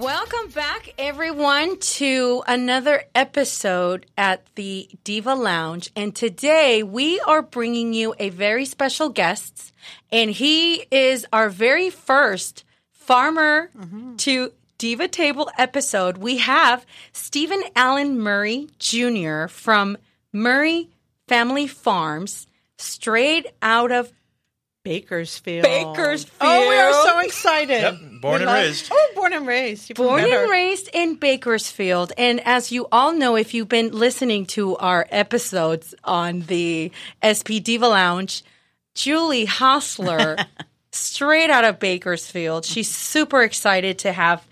Welcome back, everyone, to another episode at the Diva Lounge. And today we are bringing you a very special guest, and he is our very first farmer to Diva Table episode. We have Stephen Allen Murray Jr. from Murray Family Farms, straight out of Bakersfield. Bakersfield. Oh, we are so excited. Yep, born We and raised. Oh, born and raised. Even Born better. and raised in Bakersfield. And as you all know, if you've been listening to our episodes on the SP Diva Lounge, Julie Hostler, straight out of Bakersfield, she's super excited to have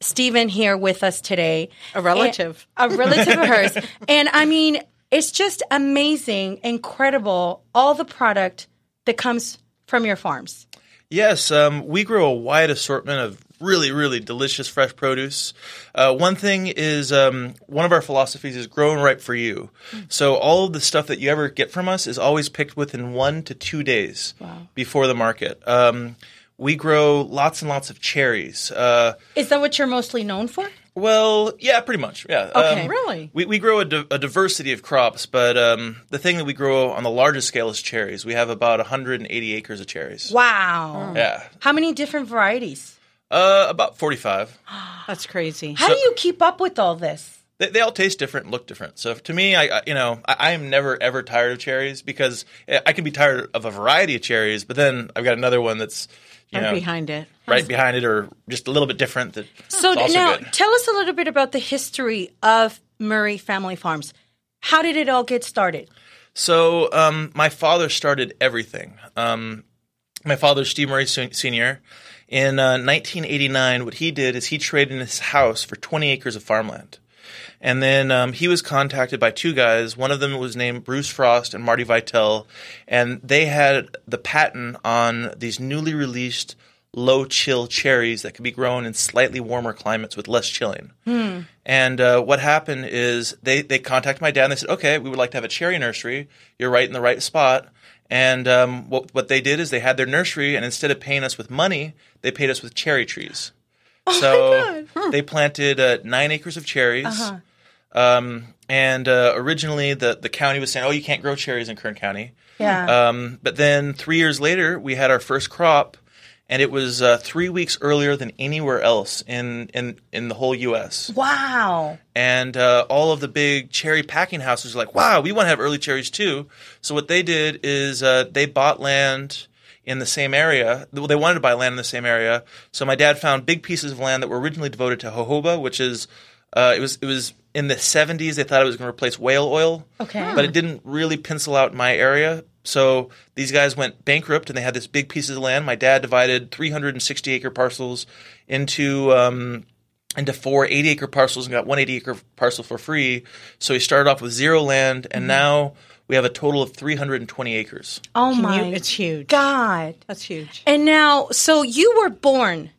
Stephen here with us today. A relative. And- a relative of hers. And I mean, it's just amazing, incredible, all the product that comes from your farms. Yes, um, we grow a wide assortment of really, really delicious fresh produce. Uh, one thing is um, one of our philosophies is grow and right for you. So all of the stuff that you ever get from us is always picked within one to two days before the market. Um, we grow lots and lots of cherries. Uh, Is that what you're mostly known for? Well, yeah, pretty much. Yeah. Okay. Um, Really? We, we grow a, di- a diversity of crops, but um, the thing that we grow on the largest scale is cherries. We have about 180 acres of cherries. Wow. Yeah. How many different varieties? Uh, about 45. That's crazy. How do you keep up with all this? They, they all taste different, and look different. So to me, I, I you know I, I am never ever tired of cherries because I can be tired of a variety of cherries, but then I've got another one that's you Right know behind it. right behind it or just a little bit different. That So also now, good. tell us a little bit about the history of Murray Family Farms. How did it all get started? So um, my father started everything. Um, my father, Steve Murray Sr., in uh, 1989, what he did is he traded in his house for 20 acres of farmland. And then um, he was contacted by two guys. One of them was named Bruce Frost and Marty Vitale, and they had the patent on these newly released low chill cherries that could be grown in slightly warmer climates with less chilling. And uh, what happened is they, they contacted my dad and they said, okay, we would like to have a cherry nursery. You're right in the right spot. And um, what, what they did is they had their nursery, and instead of paying us with money, they paid us with cherry trees. so they planted uh, nine acres of cherries. Um, and uh, originally, the, the county was saying, oh, you can't grow cherries in Kern County. Yeah. Um, but then three years later, we had our first crop, and it was uh, three weeks earlier than anywhere else in, in, in the whole U.S. wow. And uh, all of the big cherry packing houses were like, wow, we want to have early cherries too. So what they did is uh, they bought land in the same area. Well, they wanted to buy land in the same area. So my dad found big pieces of land that were originally devoted to jojoba, which is uh, it was it was in the 70s. They thought it was going to replace whale oil. Okay. But it didn't really pencil out in my area. So these guys went bankrupt and they had this big pieces of land. My dad divided 360 acre parcels into um, into four 80 acre parcels and got one 80 acre parcel for free. So he started off with zero land and now we have a total of 320 acres. Oh Can my you- it's huge. God. That's huge. And now, so you were born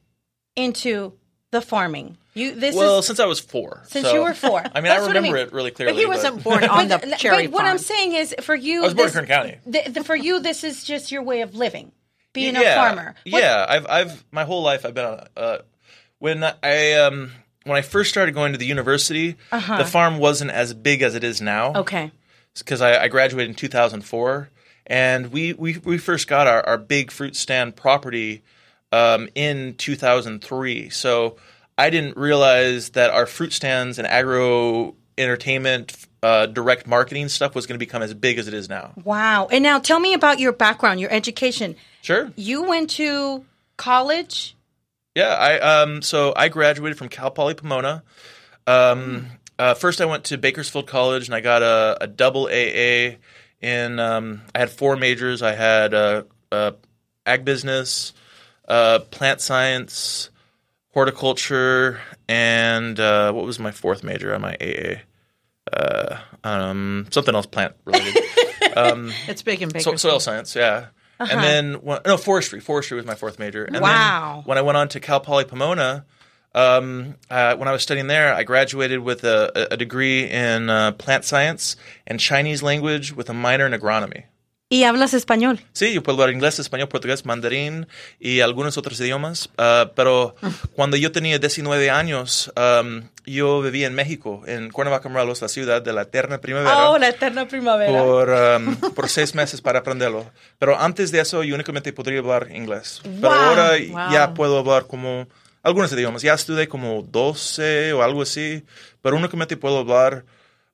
into the farming. You this well, is since I was four. since So- you were four. I mean, That's I what remember mean. it really clearly. But he wasn't born on the But- cherry but what I'm saying is, for you, I was born this- in Kern County. the- the- for you, this is just your way of living, being yeah, a farmer. What- Yeah, I've I've my whole life I've been on. Uh, when I um when I first started going to the university, the farm wasn't as big as it is now. Uh-huh. Okay. because I, I graduated in 2004, and we we, we first got our, our big fruit stand property um, in 2003. So I didn't realize that our fruit stands and agro entertainment uh, direct marketing stuff was going to become as big as it is now. Wow. And now tell me about your background, your education. Sure. You went to college. Yeah, I um so I graduated from Cal Poly Pomona. Um, uh, first I went to Bakersfield College and I got a, a double AA in. Um, I had four majors. I had uh, uh, ag business, uh, plant science, horticulture, and uh, what was my fourth major on my AA? Uh, um, something else plant related. It's big in so, soil science, yeah. And then no forestry. Forestry was my fourth major. And Wow. then when I went on to Cal Poly Pomona, um, uh, when I was studying there, I graduated with a, a degree in uh, plant science and Chinese language with a minor in agronomy. Y hablas español. Sí, yo puedo hablar inglés, español, portugués, mandarín y algunos otros idiomas. uh, pero cuando yo tenía 19 años, um, yo vivía en México, en Cuernavaca, Morelos, la ciudad de la eterna primavera. Oh, la eterna primavera. por, um, por seis meses para aprenderlo. Pero antes de eso, yo únicamente podría hablar inglés. Pero Wow, ahora wow. ya puedo hablar como algunos idiomas. Ya estudié como 12 o algo así, pero únicamente puedo hablar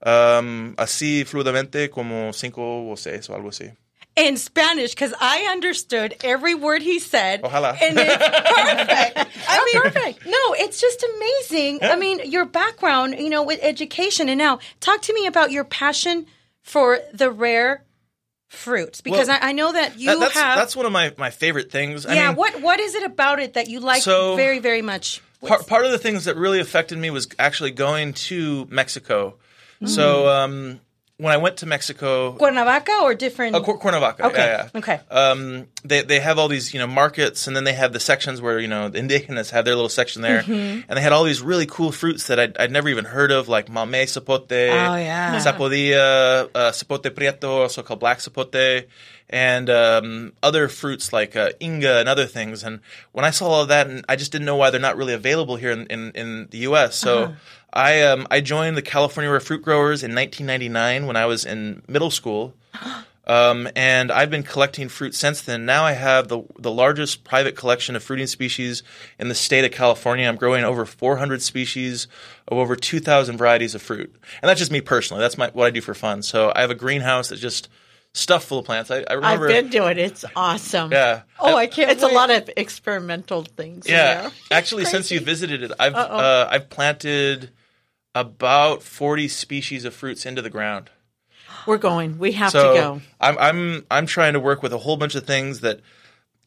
um, así fluidamente como 5 o 6 o algo así. in Spanish because I understood every word he said. Ojalá. And it's perfect. I mean, perfect. No, it's just amazing. I mean, your background, you know, with education. And now, talk to me about your passion for the rare fruits because Well, I, I know that you That- that's, have. that's one of my, my favorite things. I yeah, mean, what what is it about it that you like So- very very much? part, part of the things that really affected me was actually going to Mexico. Mm. So um, when I went to Mexico, Cuernavaca or different? uh, Cu- Cuernavaca, Okay, yeah, yeah. okay. Um, they they have all these you know markets, and then they have the sections where you know the indigenous have their little section there, Mm-hmm. and they had all these really cool fruits that I'd, I'd never even heard of, like mamey sapote, Oh, yeah. sapodilla, uh, sapote prieto, also called black sapote, and um, other fruits like uh, inga and other things. And when I saw all of that, and I just didn't know why they're not really available here in, in, in the U.S. So. I um, I joined the California Rare Fruit Growers in 1999 when I was in middle school, um, and I've been collecting fruit since then. Now I have the the largest private collection of fruiting species in the state of California. I'm growing over 400 species of over 2,000 varieties of fruit, and that's just me personally. That's my what I do for fun. So I have a greenhouse that's just stuffed full of plants. I, I I've been doing it. It's awesome. yeah. oh, I can't. It's a lot of experimental things. Yeah, there. actually, since you visited it, I've uh, I've planted about 40 species of fruits into the ground. We're going. We have so to go. I'm I'm I'm trying to work with a whole bunch of things that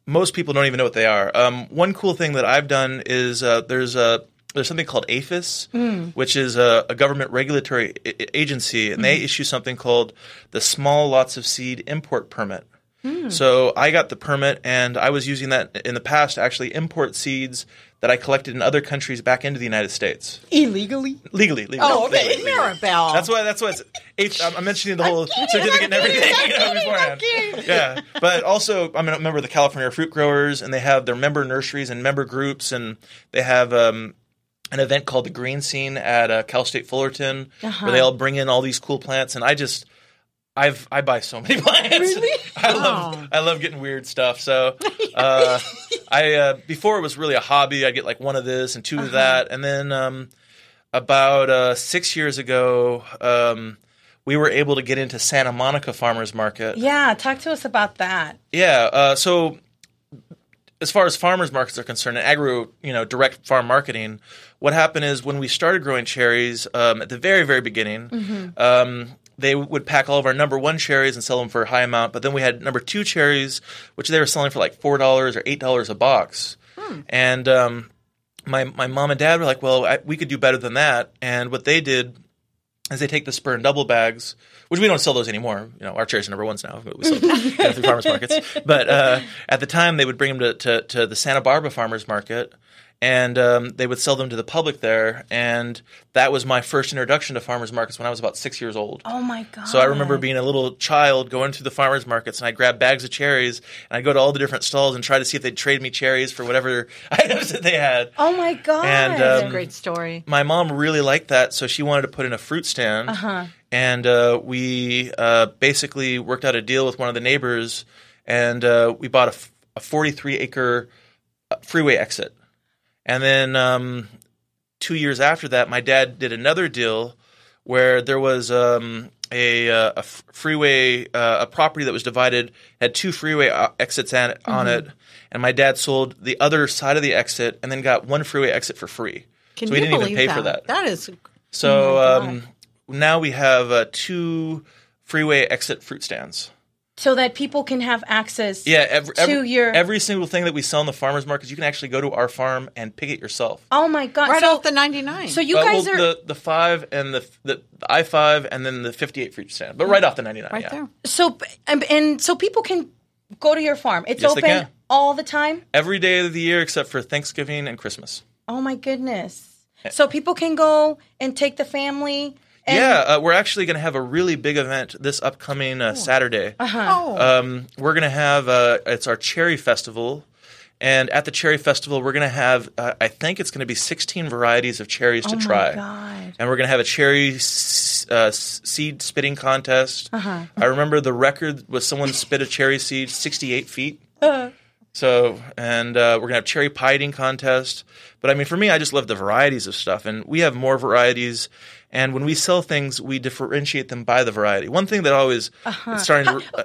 most people don't even know what they are. Um, one cool thing that I've done is uh, there's a there's something called APHIS, which is a, a government regulatory I- agency, and they issue something called the Small Lots of Seed Import Permit. So I got the permit, and I was using that in the past to actually import seeds that I collected in other countries back into the United States illegally. legally. legally Oh, okay. legally. Maribel. That's why. That's why it's. H, I'm mentioning the whole certificate and everything you know, beforehand. Yeah, but also I'm a member of the California Fruit Growers, and they have their member nurseries and member groups, and they have. Um, an event called the Green Scene at uh, Cal State Fullerton, where they all bring in all these cool plants, and I just, I've I buy so many plants. Really? I love I love getting weird stuff. So, uh, I uh, before it was really a hobby. I get like one of this and 2 of that, and then um, about uh, six years ago, um, we were able to get into Santa Monica Farmers Market. Yeah, talk to us about that. Yeah. Uh, so, as far as farmers markets are concerned, and agro, you know, direct farm marketing, what happened is when we started growing cherries um, at the very, very beginning, um, they would pack all of our number one cherries and sell them for a high amount. But then we had number two cherries, which they were selling for like four dollars or eight dollars a box. And um, my my mom and dad were like, "Well, I, we could do better than that." And what they did is they take the spur and double bags, which we don't sell those anymore. You know, our cherries are number ones now. But we sell them you know, through farmers markets. But uh, at the time, they would bring them to, to, to the Santa Barbara farmers market, and um, they would sell them to the public there. And that was my first introduction to farmers markets when I was about six years old. Oh my god! So I remember being a little child going to the farmers markets, and I'd grab bags of cherries, and I'd go to all the different stalls and try to see if they'd trade me cherries for whatever items that they had. Oh my god! And, That's um, a great story. my mom really liked that, so she wanted to put in a fruit stand. And uh, we uh, basically worked out a deal with one of the neighbors, and uh, we bought a, f- a 43 acre uh, freeway exit. And then um, two years after that, my dad did another deal where there was um, a, uh, a freeway, uh, a property that was divided, had two freeway uh, exits on, on it, and my dad sold the other side of the exit and then got one freeway exit for free. Can so we you didn't even pay that? for that. That is So Oh um, now we have uh, two freeway exit fruit stands. So that people can have access Yeah, every, to your. every single thing that we sell in the farmers markets, you can actually go to our farm and pick it yourself. oh my god! Right so, off the 99. so you Uh, guys well, are the the five and the the, the I five and then the fifty eight for each stand, but right off the ninety nine. right yeah. there. so and, and so people can go to your farm. It's Yes, they open can. all the time. Every day of the year except for Thanksgiving and Christmas. Oh my goodness! So people can go and take the family. And, yeah, uh, we're actually going to have a really big event this upcoming uh, Saturday. Oh, Um, we're going to have uh, it's our cherry festival, and at the cherry festival, we're going to have uh, I think it's going to be 16 varieties of cherries to Oh my try. God. And we're going to have a cherry s- uh, s- seed spitting contest. Uh-huh. I remember the record was someone spit a cherry seed 68 feet. Uh-huh. So, and uh, we're gonna have cherry pie eating contest. But I mean, for me, I just love the varieties of stuff, and we have more varieties. And when we sell things, we differentiate them by the variety. One thing that always it's starting to uh,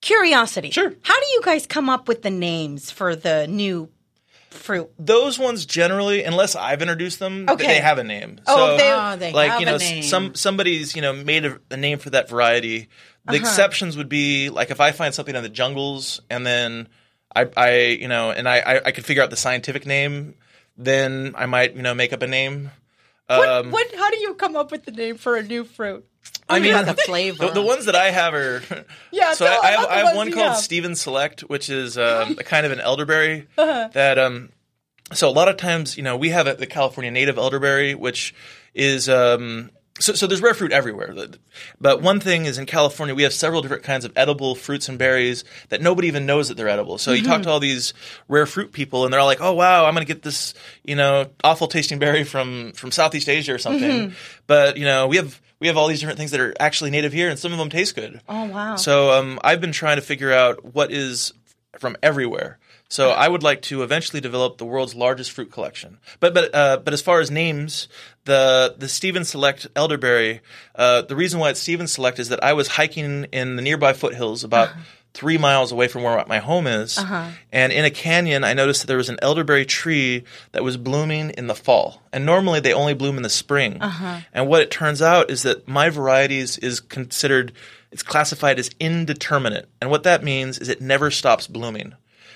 Curiosity. Sure. How do you guys come up with the names for the new fruit? those ones generally, unless I've introduced them, Okay. they have a name. Oh, so, they- Oh, they like have you know, a name. some somebody's you know made a, a name for that variety. Uh-huh. The exceptions would be like if I find something in the jungles and then I, I you know, and I, I, I could figure out the scientific name, then I might you know make up a name. Um, what? How do you come up with the name for a new fruit? I mean, the flavor. The, the ones that I have are Yeah, So tell I, I have, I have one called have. Stephen Select, which is um, a kind of an elderberry Uh-huh. that um. So a lot of times, you know, we have the California native elderberry, which is um. So, so there's rare fruit everywhere, but one thing is in California we have several different kinds of edible fruits and berries that nobody even knows that they're edible. So you Mm-hmm. talk to all these rare fruit people, and they're all like, "Oh wow, I'm going to get this, you know, awful tasting berry from from Southeast Asia or something." Mm-hmm. But you know, we have we have all these different things that are actually native here, and some of them taste good. Oh wow. So um, I've been trying to figure out what is from everywhere. So I would like to eventually develop the world's largest fruit collection. But but uh, but as far as names, the the Stephen Select elderberry. Uh, the reason why it's Stephen Select is that I was hiking in the nearby foothills about. Three miles away from where my home is, and in a canyon, I noticed that there was an elderberry tree that was blooming in the fall. And normally, they only bloom in the spring. And what it turns out is that my varieties is considered it's classified as indeterminate. And what that means is it never stops blooming.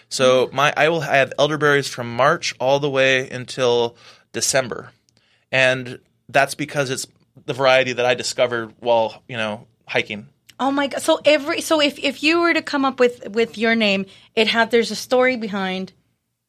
So my I will have elderberries from March all the way until December. And that's because it's the variety that I discovered while, you know, hiking. oh my god. So every so if if you were to come up with with your name, it had there's a story behind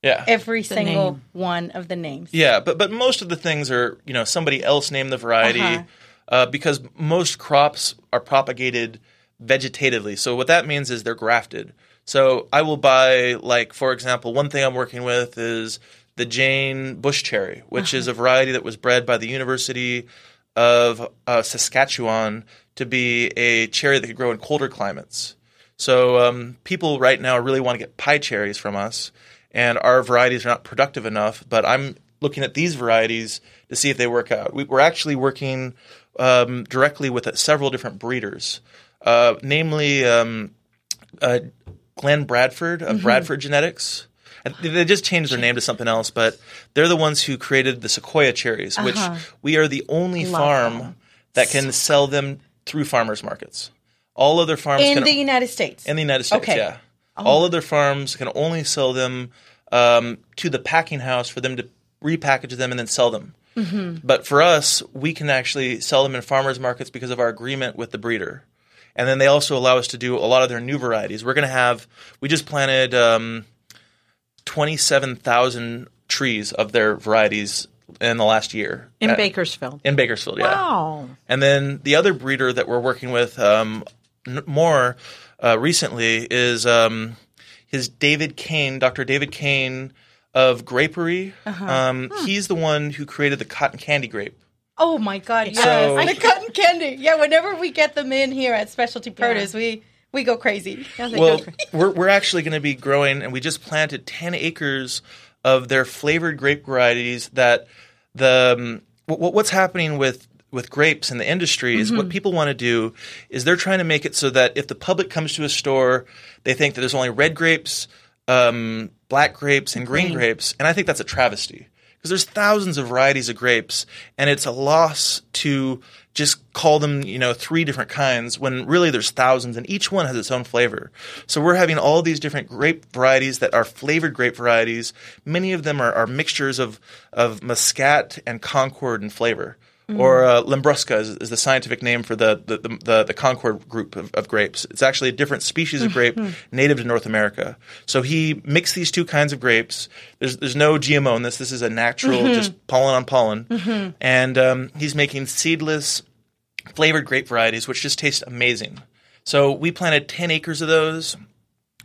Yeah. every single name. one of the names. Yeah, but but most of the things are you know somebody else named the variety Uh-huh. uh, because most crops are propagated vegetatively. So what that means is they're grafted. So I will buy like for example, one thing I'm working with is the Jane bush cherry, which is a variety that was bred by the University of uh, Saskatchewan to be a cherry that could grow in colder climates. So um, people right now really want to get pie cherries from us, and our varieties are not productive enough. But I'm looking at these varieties to see if they work out. We, we're actually working um, directly with several different breeders, uh, namely um, uh, Glenn Bradford of mm-hmm. Bradford Genetics. They just changed their name to something else, but they're the ones who created the Sequoia cherries, uh-huh. which we are the only farm that can sell them through farmers markets. All other farms In can the United States. in the United States, Okay. yeah. Oh. All other farms can only sell them um, to the packing house for them to repackage them and then sell them. Mm-hmm. But for us, we can actually sell them in farmers markets because of our agreement with the breeder. And then they also allow us to do a lot of their new varieties. We're going to have, we just planted um, 27,000 trees of their varieties in the last year. in At- Bakersfield. In Bakersfield, yeah. Wow. And then the other breeder that we're working with um, n- more uh, recently is um, his David Cain, Dr. David Cain of Grapery. Um, He's the one who created the cotton candy grape. Oh my god, yes. So- the cotton candy. Yeah, whenever we get them in here at Specialty Produce, we we go crazy. Yeah, Well, go- we're, we're actually going to be growing, and we just planted 10 acres of their flavored grape varieties that the um, what, what's happening with with grapes in the industry is what people want to do is they're trying to make it so that if the public comes to a store, they think that there's only red grapes, um, black grapes, and green grapes, and I think that's a travesty. Because there's thousands of varieties of grapes, and it's a loss to just call them, you know, three different kinds when really there's thousands and each one has its own flavor. So we're having all these different grape varieties that are flavored grape varieties. Many of them are, are mixtures of, of Muscat and Concord and flavor. Mm. Or uh, Labrusca is, is, the scientific name for the the, the, the Concord group of, of, grapes. It's actually a different species of grape mm-hmm. native to North America. So he mixed these two kinds of grapes. There's there's no GMO in this. This is a natural, mm-hmm. just pollen on pollen. Mm-hmm. And um, he's making seedless flavored grape varieties, which just taste amazing. So we planted 10 acres of those.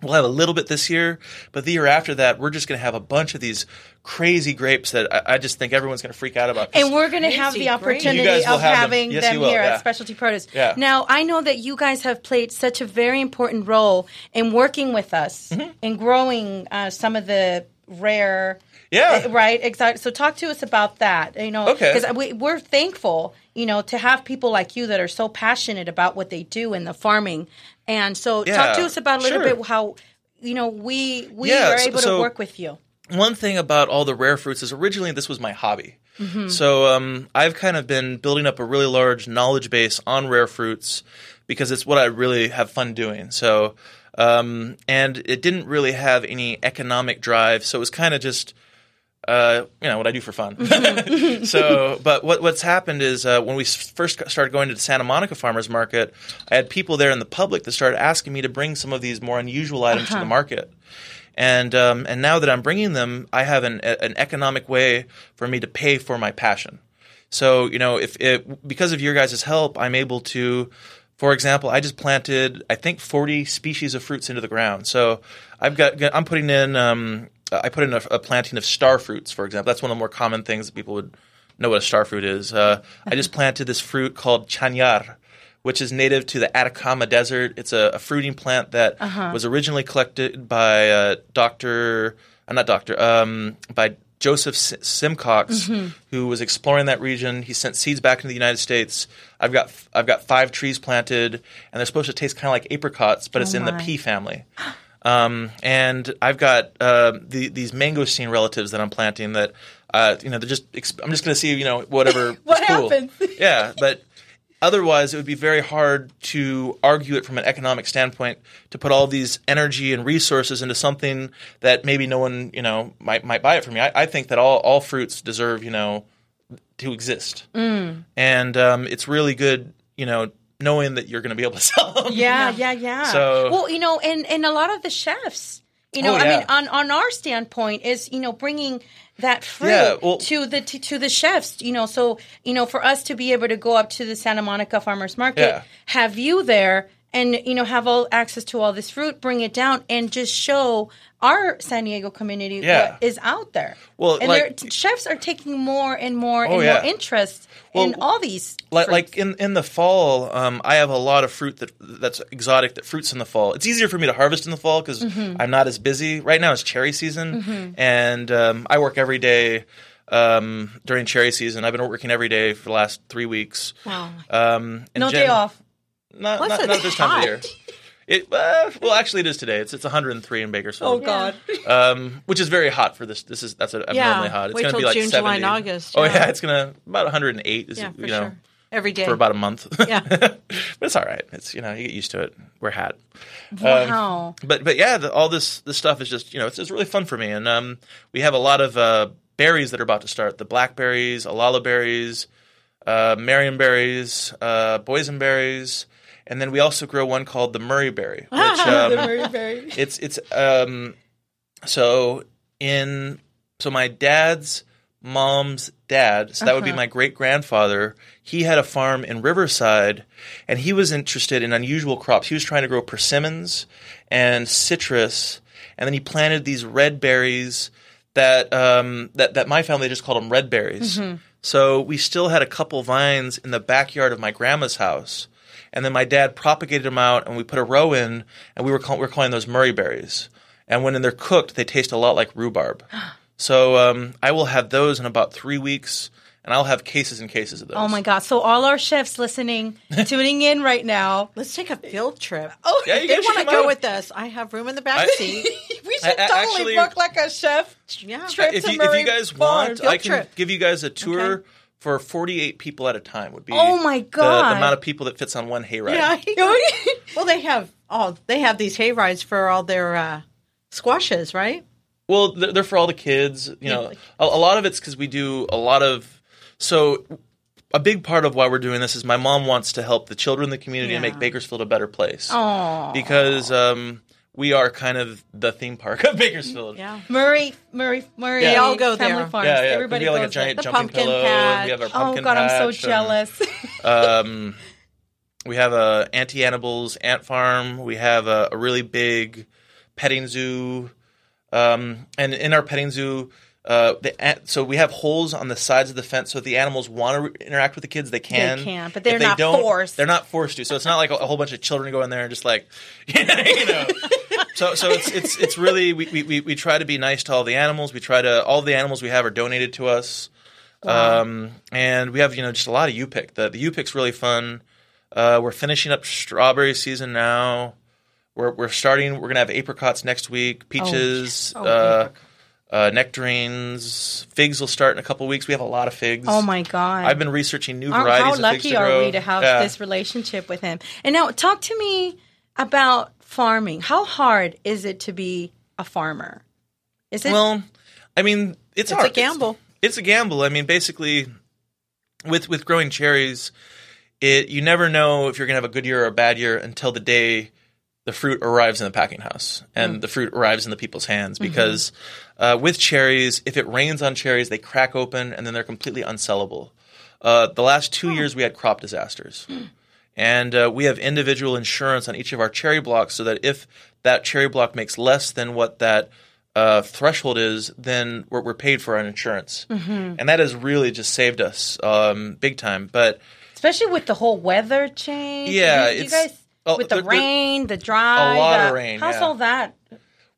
We'll have a little bit this year, but the year after that, we're just going to have a bunch of these crazy grapes that I, I just think everyone's going to freak out about. And we're going to have the opportunity of having them, yes, them here yeah. at Specialty Produce. Yeah. Now, I know that you guys have played such a very important role in working with us mm-hmm. in growing uh, some of the rare yeah. Uh, right. Exactly. So talk to us about that. You know, okay. Because we, we're thankful, you know, to have people like you that are so passionate about what they do in the farming. And so yeah, talk to us about a little sure. bit how, you know, we we yeah, are able so, to work with you. One thing about all the rare fruits is originally this was my hobby. Mm-hmm. So um, I've kind of been building up a really large knowledge base on rare fruits because it's what I really have fun doing. So um, and it didn't really have any economic drive. So it was kind of just uh, you know what I do for fun. Mm-hmm. so, but what what's happened is uh, when we first started going to the Santa Monica Farmers Market, I had people there in the public that started asking me to bring some of these more unusual items uh-huh. to the uh-huh. market. And um, and now that I'm bringing them, I have an an economic way for me to pay for my passion. So you know, if it, because of your guys' help, I'm able to. For example, I just planted I think 40 species of fruits into the ground. So I've got I'm putting in um, I put in a, a, planting of star fruits, for example. That's one of the more common things that people would know what a star fruit is. Uh, I just planted this fruit called chañar, which is native to the Atacama Desert. It's a, a fruiting plant that uh-huh. was originally collected by uh, Doctor, uh, not Doctor, um, by Joseph Simcox, mm-hmm. who was exploring that region. He sent seeds back into the United States. I've got I've got five trees planted, and they're supposed to taste kind of like apricots, but oh it's in the pea family. Um, and I've got uh, the, these mangosteen relatives that I'm planting that uh, you know they're just I'm just going to see you know whatever what cool. happens. yeah, but otherwise it would be very hard to argue it from an economic standpoint to put all these energy and resources into something that maybe no one you know might might buy it from me. I, I think that all all fruits deserve you know to exist, mm. and um, it's really good you know knowing that you're going to be able to sell them. Yeah, yeah, yeah. So well, you know, and and a lot of the chefs, you know, oh, yeah. I mean, on on our standpoint is you know bringing that fruit yeah, well, to the to, to, the chefs you know so you know for us to be able to go up to the santa monica farmers market yeah. have you there and you know have all access to all this fruit bring it down and just show our san diego community yeah. what is out there well and like, chefs are taking more and more oh, and yeah. more interest well, in all these like, like in, in the fall um, i have a lot of fruit that that's exotic that fruits in the fall it's easier for me to harvest in the fall because mm-hmm. i'm not as busy right now it's cherry season mm-hmm. and um, i work every day um, during cherry season i've been working every day for the last three weeks wow um, no Jen, day off not, not, not this time of year. It, uh, well, actually, it is today. It's it's 103 in Bakersfield. Oh God, um, which is very hot for this. This is that's abnormally yeah. hot. It's going to be like June, 70. July, and August. Oh yeah. yeah, it's going to about 108. Is, yeah, for you know, sure. Every day for about a month. Yeah, but it's all right. It's you know you get used to it. We're hot. Wow. Um, but but yeah, the, all this this stuff is just you know it's, it's really fun for me, and um, we have a lot of uh, berries that are about to start. The blackberries, olallieberries, uh, marionberries, uh, boysenberries and then we also grow one called the Murrayberry. Which, um, the Murrayberry. It's it's um, so in so my dad's mom's dad, so that would be Uh-huh. my great grandfather. He had a farm in Riverside, and he was interested in unusual crops. He was trying to grow persimmons and citrus, and then he planted these red berries that um, that that my family just called them red berries. Mm-hmm. So we still had a couple vines in the backyard of my grandma's house. And then my dad propagated them out, and we put a row in, and we were, call- we were calling those Murray berries. And when they're cooked, they taste a lot like rhubarb. so um, I will have those in about three weeks, and I'll have cases and cases of those. Oh my God! So all our chefs listening, tuning in right now. Let's take a field trip. Oh, Yeah, you They want to go come with us. I have room in the back I- seat. we should I- I totally actually- book like a chef Yeah. trip if to you, if Murray you guys Farm. want, Field I can trip. give you guys a tour Okay. For 48 people at a time. Would be Oh my God. the, amount of people that fits on one hayride. Yeah. well, they have oh, they have these hay rides for all their uh, squashes, right? Well, they're, they're for all the kids. You know, a, a lot of it's because we do a lot of. So, a big part of why we're doing this is my mom wants to help the children in the community and make Bakersfield a better place. Aw. Because um, we are kind of the theme park of Bakersfield. Yeah. Murray, Murray, Murray. Yeah. They all go Family there. Farms. Yeah, yeah. Everybody we have like a goes there. giant jumping pumpkin pillow. patch. We have our Oh pumpkin God, I'm so patch and, jealous. um, we have a Auntie Annibal's ant farm. We have a, a really big petting zoo, um, and in our petting zoo, uh, the so we have holes on the sides of the fence. So if the animals want to interact with the kids, they can. They can, but they're they not don't, forced. They're not forced to. So it's not like a, a whole bunch of children go in there and just like, you know. so so it's it's it's really we, we, we, try to be nice to all the animals. We try to all the animals we have are donated to us. Um, and we have you know just a lot of U pick. The the U pick's really fun. Uh, we're finishing up strawberry season now. We're we're starting. We're gonna have apricots next week. Peaches. Oh, uh, uh, nectarines, figs will start in a couple weeks. We have a lot of figs. Oh my God. I've been researching new How- varieties How of figs lucky to are grow. we to have Yeah. this relationship with him? And now, talk to me about farming. How hard is it to be a farmer? Is it? Well, I mean, it's, It's hard. a gamble. It's, a gamble. I mean, basically, with with growing cherries, it you never know if you're gonna have a good year or a bad year until the day the fruit arrives in the packing house and the fruit arrives in the people's hands. Because uh, with cherries, if it rains on cherries, they crack open and then they're completely unsellable. Uh, the last two years, we had crop disasters. And uh, we have individual insurance on each of our cherry blocks so that if that cherry block makes less than what that uh, threshold is, then we're, we're paid for our insurance. And that has really just saved us um, big time. But especially with the whole weather change. Yeah, you, you guys oh, with the there- rain, the dry, A lot of rain, How's yeah. all that?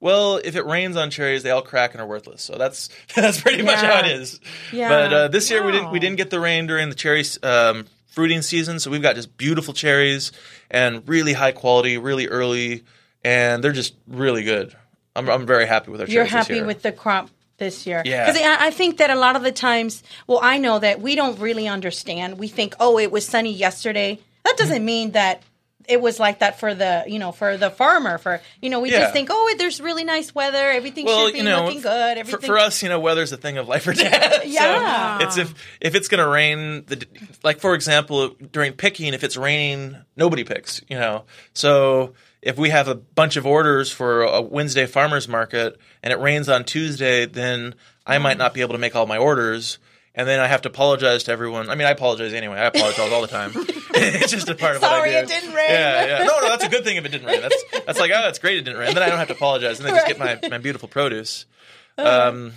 Well, if it rains on cherries, they all crack and are worthless. So that's that's pretty much how it is. Yeah. But uh, this year we didn't we didn't get the rain during the cherry um, fruiting season, so we've got just beautiful cherries and really high quality, really early, and they're just really good. I'm I'm very happy with our You're happy with the crop this year. Yeah. Because I, I think that a lot of the times, well, I know that we don't really understand. We think, oh, it was sunny yesterday. That doesn't Mm-hmm. mean that it was like that for the, you know, for the farmer. For you know, we Yeah. just think, oh, there's really nice weather. Everything well, should be you know, looking good. for, Everything for us, you know, weather's a thing of life or death. So Yeah. it's if if it's going to rain, the, like for example, during picking, if it's raining, nobody picks. You know, so if we have a bunch of orders for a Wednesday farmers market and it rains on Tuesday, then I might not be able to make all my orders. And then I have to apologize to everyone. I mean, I apologize anyway. I apologize all the time. it's just a part of Sorry what I it didn't rain. Yeah, yeah. No, no, that's a good thing if it didn't rain. That's that's like, oh, that's great it didn't rain. Then I don't have to apologize, and then just get my, my beautiful produce. Um,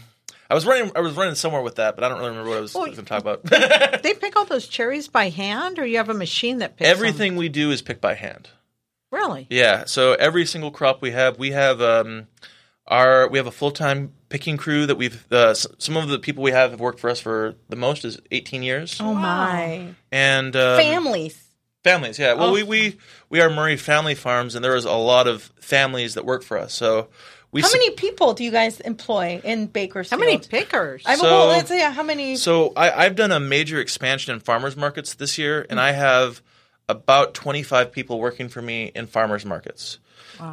I was running. I was running somewhere with that, but I don't really remember what I was, going to talk about. They pick all those cherries by hand, or you have a machine that picks them? Everything we do is picked by hand. Really? Yeah. So every single crop we have, we have um, our we have a full time picking crew that we've. Uh, s- some of the people we have have worked for us for the most is eighteen years, oh my and um, families. Families, yeah. Oh. Well, we, we we are Murray Family Farms, and there is a lot of families that work for us. So we How s- many people do you guys employ in Baker's? How many pickers? I, So- well, let's say how many. So I, I've done a major expansion in farmers markets this year, and I have about 25 people working for me in farmers markets.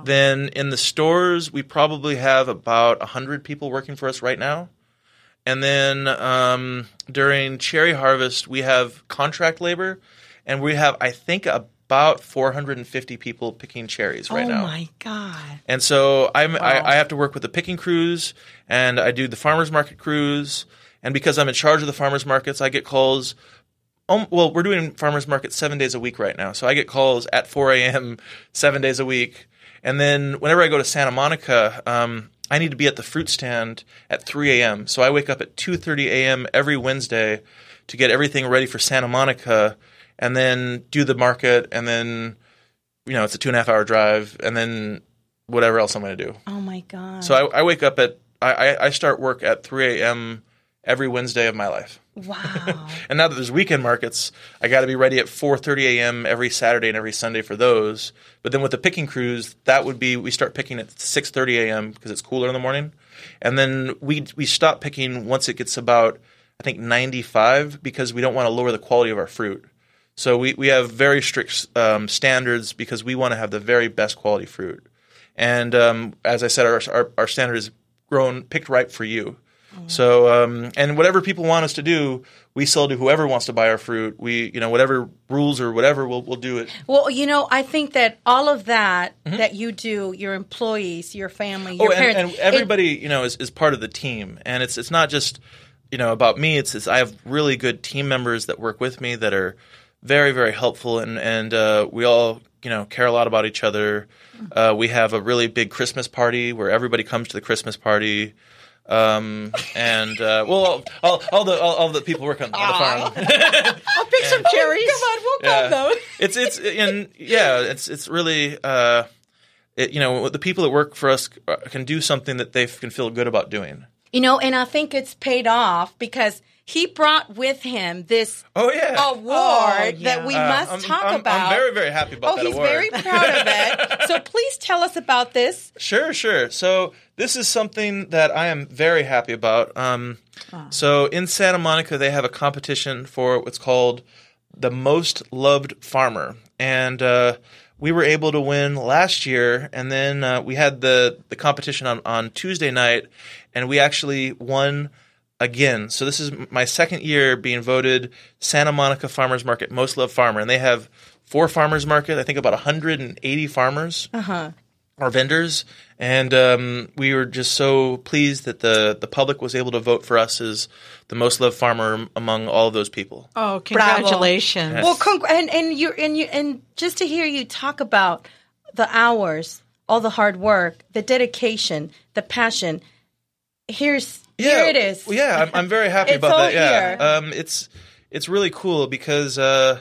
Then in the stores, we probably have about 100 people working for us right now. And then um, during cherry harvest, we have contract labor, and we have, I think, about 450 people picking cherries right oh now. Oh my god! And so I'm, I, I have to work with the picking crews, and I do the farmers market crews. And because I'm in charge of the farmers markets, I get calls. Um, well, we're doing farmers markets seven days a week right now, so I get calls at 4 a.m. seven days a week. And then whenever I go to Santa Monica, um, I need to be at the fruit stand at 3 a.m. So I wake up at 2:30 a.m. every Wednesday to get everything ready for Santa Monica, and then do the market, and then you know it's a two and a half hour drive, and then whatever else I'm going to do. Oh my god! So I, I wake up at I, I- I start work at 3 a.m. every Wednesday of my life. Wow. And now that there's weekend markets, I got to be ready at 4:30 a.m. every Saturday and every Sunday for those. But then with the picking crews, that would be we start picking at 6:30 a.m. because it's cooler in the morning, and then we we stop picking once it gets about I think 95 because we don't want to lower the quality of our fruit. So we we have very strict um, standards because we want to have the very best quality fruit. And um, as I said, our, our our standard is grown picked ripe for you. So, um, and whatever people want us to do, we sell to whoever wants to buy our fruit. We, you know, whatever rules or whatever, we'll we'll do it. Well, you know, I think that all of that that you do, your employees, your family, your Mm-hmm. oh, and, parents, and it- everybody, you know, is, is part of the team, and it's it's not just you know about me. It's, it's I have really good team members that work with me that are very very helpful, and and uh, we all you know care a lot about each other. Uh, we have a really big Christmas party where everybody comes to the Christmas party. Um, and uh, well, all, all, all the all, all the people work on, on the farm. I'll pick some cherries. Oh, come on, we'll yeah. Come though. it's it's and yeah, it's it's really uh, it, you know the people that work for us uh, can do something that they can feel good about doing. you know, and I think it's paid off because he brought with him this Oh yeah. award yeah. that we Uh, must I'm, talk I'm, about. I'm very very happy about oh, that he's award. very proud of it. so please tell us about this. Sure, sure. So this is something that I am very happy about. Um, So in Santa Monica, they have a competition for what's called the most loved farmer, and uh, we were able to win last year. And then uh, we had the the competition on on Tuesday night, and we actually won again. So this is my second year being voted Santa Monica Farmers Market Most Loved Farmer, and they have four farmers market. I think about 180 farmers our vendors, and um, we were just so pleased that the the public was able to vote for us as the most loved farmer among all of those people. Oh, congratulations. Well, congr- and and you and you and just to hear you talk about the hours, all the hard work, the dedication, the passion. Here's here it is. Yeah, I'm, I'm very happy about that. Yeah, um, it's it's really cool because uh,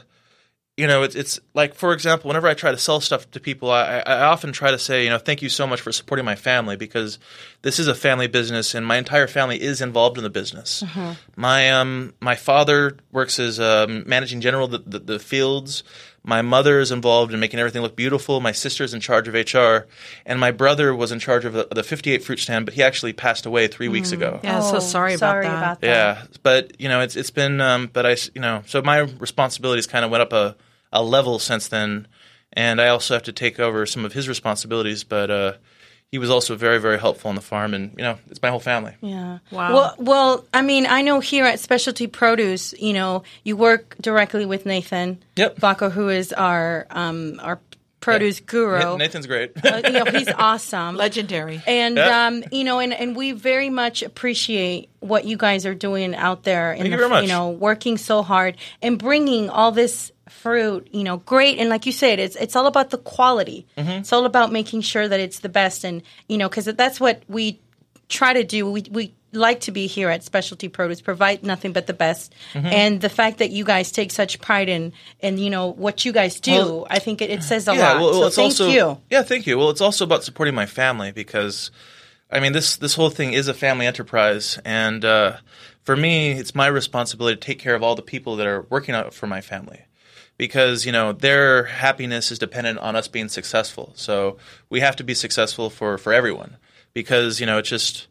you know it's it's like for example, whenever I try to sell stuff to people, I, I often try to say you know thank you so much for supporting my family because this is a family business and my entire family is involved in the business. Mm-hmm. My um my father works as um, managing general the, the, the fields. My mother is involved in making everything look beautiful. My sister's in charge of HR, and my brother was in charge of the, the 58 fruit stand, but he actually passed away three weeks ago. yeah, so Oh, sorry about that. about that. Yeah, but you know, it's it's been, um, but I, you know, so my responsibilities kind of went up a, a level since then, and I also have to take over some of his responsibilities. But uh, he was also very, very helpful on the farm, and you know, it's my whole family. Yeah. Wow. Well, well, I mean, I know here at Specialty Produce, you know, you work directly with Nathan Yep. Baco, who is our um, our produce guru. Nathan's great. Uh, you know, he's awesome. Legendary. And Yeah. um, you know, and, and we very much appreciate what you guys are doing out there. In Thank the, you very much. You know, working so hard and bringing all this fruit. You know, great. And like you said, it's it's all about the quality. Mm-hmm. It's all about making sure that it's the best. And you know, because that's what we try to do. We we like to be here at Specialty Produce, provide nothing but the best. Mm-hmm. And the fact that you guys take such pride in in you know what you guys do, Well, I think it, it says a yeah, lot. well, well, so it's thank also you. yeah, thank you. Well, it's also about supporting my family because, I mean this this whole thing is a family enterprise, and uh, for me, it's my responsibility to take care of all the people that are working out for my family. Because you know their happiness is dependent on us being successful, so we have to be successful for for everyone. Because you know it's just,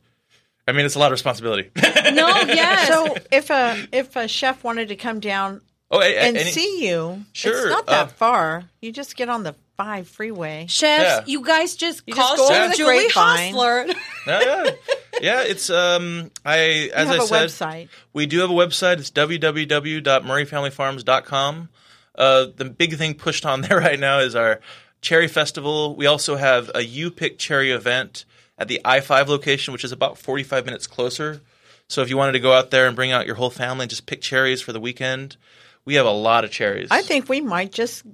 I mean, it's a lot of responsibility. No, yes. So if a if a chef wanted to come down oh, a- a- and any- see you, Sure, it's not that uh, far. You just get on the five freeway. Chefs, Yeah. you guys just You call just go Chef to the Julie grapevine. Hostler. yeah, yeah. yeah, it's um I as have I a said website. we do have a website. It's www.murrayfamilyfarms.com. Uh, the big thing pushed on there right now is our cherry festival. We also have a U Pick cherry event at the I five location, which is about forty five minutes closer. So if you wanted to go out there and bring out your whole family and just pick cherries for the weekend, we have a lot of cherries. I think we might just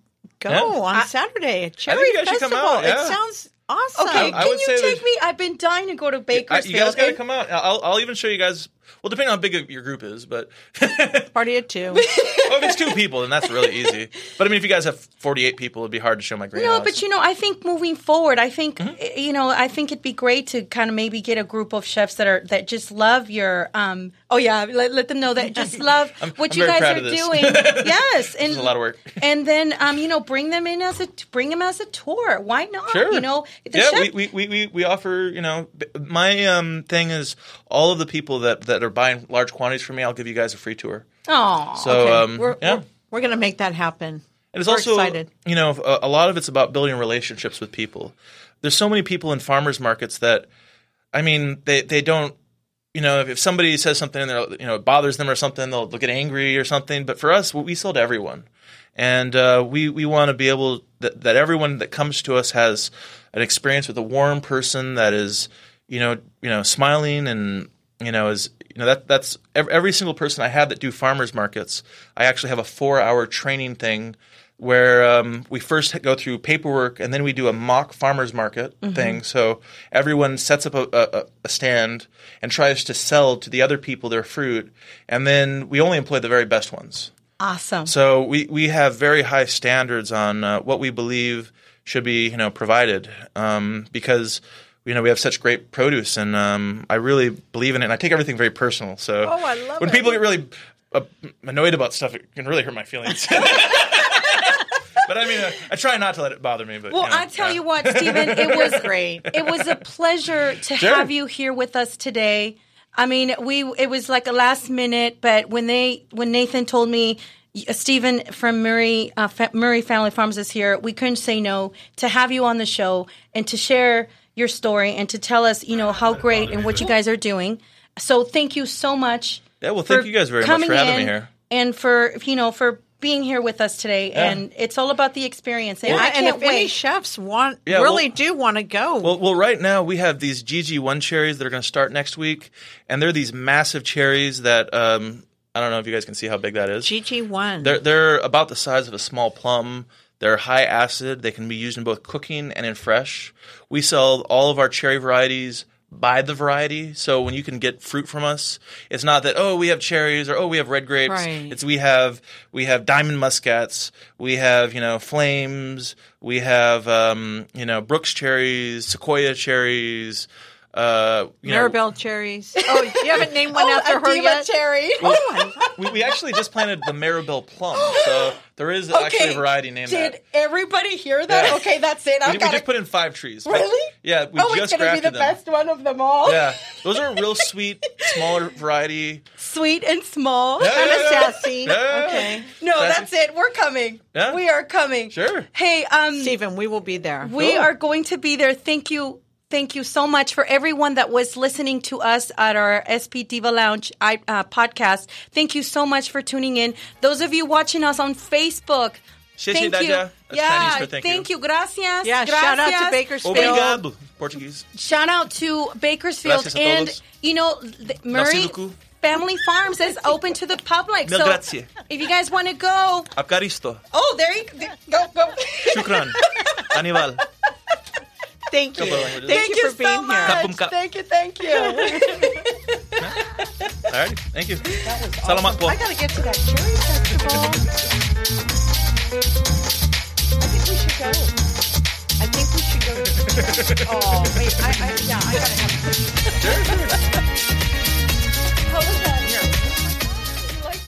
go Yeah. on Saturday. A cherry think you guys should festival. come out, yeah. It sounds awesome. Okay, I can would you say take that- me? I've been dying to go to I- Bakersfield. you guys got to come out. I'll, I'll even show you guys Well, depending on how big your group is, but Party at two. well, if it's two people, then that's really easy. But I mean, if you guys have 48 people, it'd be hard to show my greenhouse. No, but you know, I think moving forward, I think eh, you know, I think it'd be great to kind of maybe get a group of chefs that are that just love your. um Oh yeah, let, let them know that just love what I'm you guys are doing. yes, and a lot of work. and then um you know bring them in as a bring them as a tour. Why not? Sure. You know, the yeah, chef- we, we, we, we offer, you know, my um, thing is all of the people that, that are buying large quantities from me, I'll give you guys a free tour. Aw, So, okay. um, We're, yeah. we're, we're going to make that happen. And it's We're also, excited. you know, a, a lot of it's about building relationships with people. There's so many people in farmers markets that, I mean, they, they don't, you know, if, if somebody says something and you know, it bothers them or something, they'll, they'll get angry or something. But for us, we sell to everyone. And uh, we, we want to be able that, that everyone that comes to us has an experience with a warm person that is, you know, you know, smiling and you know is you know that that's every, every single person I have that do farmers markets. I actually have a four hour training thing where um, we first go through paperwork and then we do a mock farmers market thing. So everyone sets up a, a, a stand and tries to sell to the other people their fruit, and then we only employ the very best ones. awesome. So we, we have very high standards on uh, what we believe should be you know provided um, because you know we have such great produce and um, I really believe in it and I take everything very personal. So Oh, I love when it. people get really uh, annoyed about stuff, it can really hurt my feelings. but I mean, uh, I try not to let it bother me. But Well, you know, I tell yeah. you what, Stephen, it was Great. It was a pleasure to Sure. have you here with us today. I mean, we it was like a last minute, but when they when Nathan told me Stephen from Murray uh, Murray Family Farms is here, we couldn't say no to have you on the show and to share your story and to tell us, you know, how great and what you guys are doing. So thank you so much. Yeah, well, thank you guys very much coming for having me here. and for you know for being here with us today. And it's all about the experience. And I and can't if any wait. chefs want Yeah, really well- do want to go, Well, well, right now we have these GG1 cherries that are going to start next week, and they're these massive cherries that um, I don't know if you guys can see how big that is. GG one. They're they're about the size of a small plum. They're high acid. They can be used in both cooking and in fresh. We sell all of our cherry varieties by the variety. So when you can get fruit from us, it's not that oh we have cherries or oh we have red grapes. Right. It's we have we have diamond muscats. We have you know flames. We have um, you know Brooks cherries, Sequoia cherries. Uh, you know, Maribel cherries. Oh, you haven't named one after her yet. cherry. we, we actually just planted the Maribel plum, so there is actually a variety named Did that. everybody hear that? Yeah. Okay, that's it. I We, we got just put in five trees. but- Really? Yeah, we just got to. Oh, just it's gonna be the them. best one of them all. Yeah, those are a real sweet, smaller variety. Sweet and small. Yeah, Kind of yeah, yeah. sassy. Yeah. Okay. No, Sassy. that's it. We're coming. Yeah. We are coming. Sure. Hey, um, Stephen, we will be there. we Cool. are going to be there. Thank you. Thank you so much for everyone that was listening to us at our SP Diva Lounge I- uh, podcast. Thank you so much for tuning in. Those of you watching us on Facebook, Xie xie thank you. That's yeah, Chinese for thank you. you. Gracias. yeah, Gracias. shout out to Bakersfield. Obrigado, Portuguese. Shout out to Bakersfield Gracias a and you know the, Murray. Family Farms is open to the public. Mil so grazie. if you guys want to go, Apcaristo. oh there you go go. Shukran. Anibal. Thank you. Couple of languages. Thank, you for being so here. much. Kapum kap. Thank you, thank you. All right. Thank you. Salamat po. I got to get to that cherry festival. I think we should go. I think we should go. oh, wait. I, I, yeah, I got to have. Sure, sure.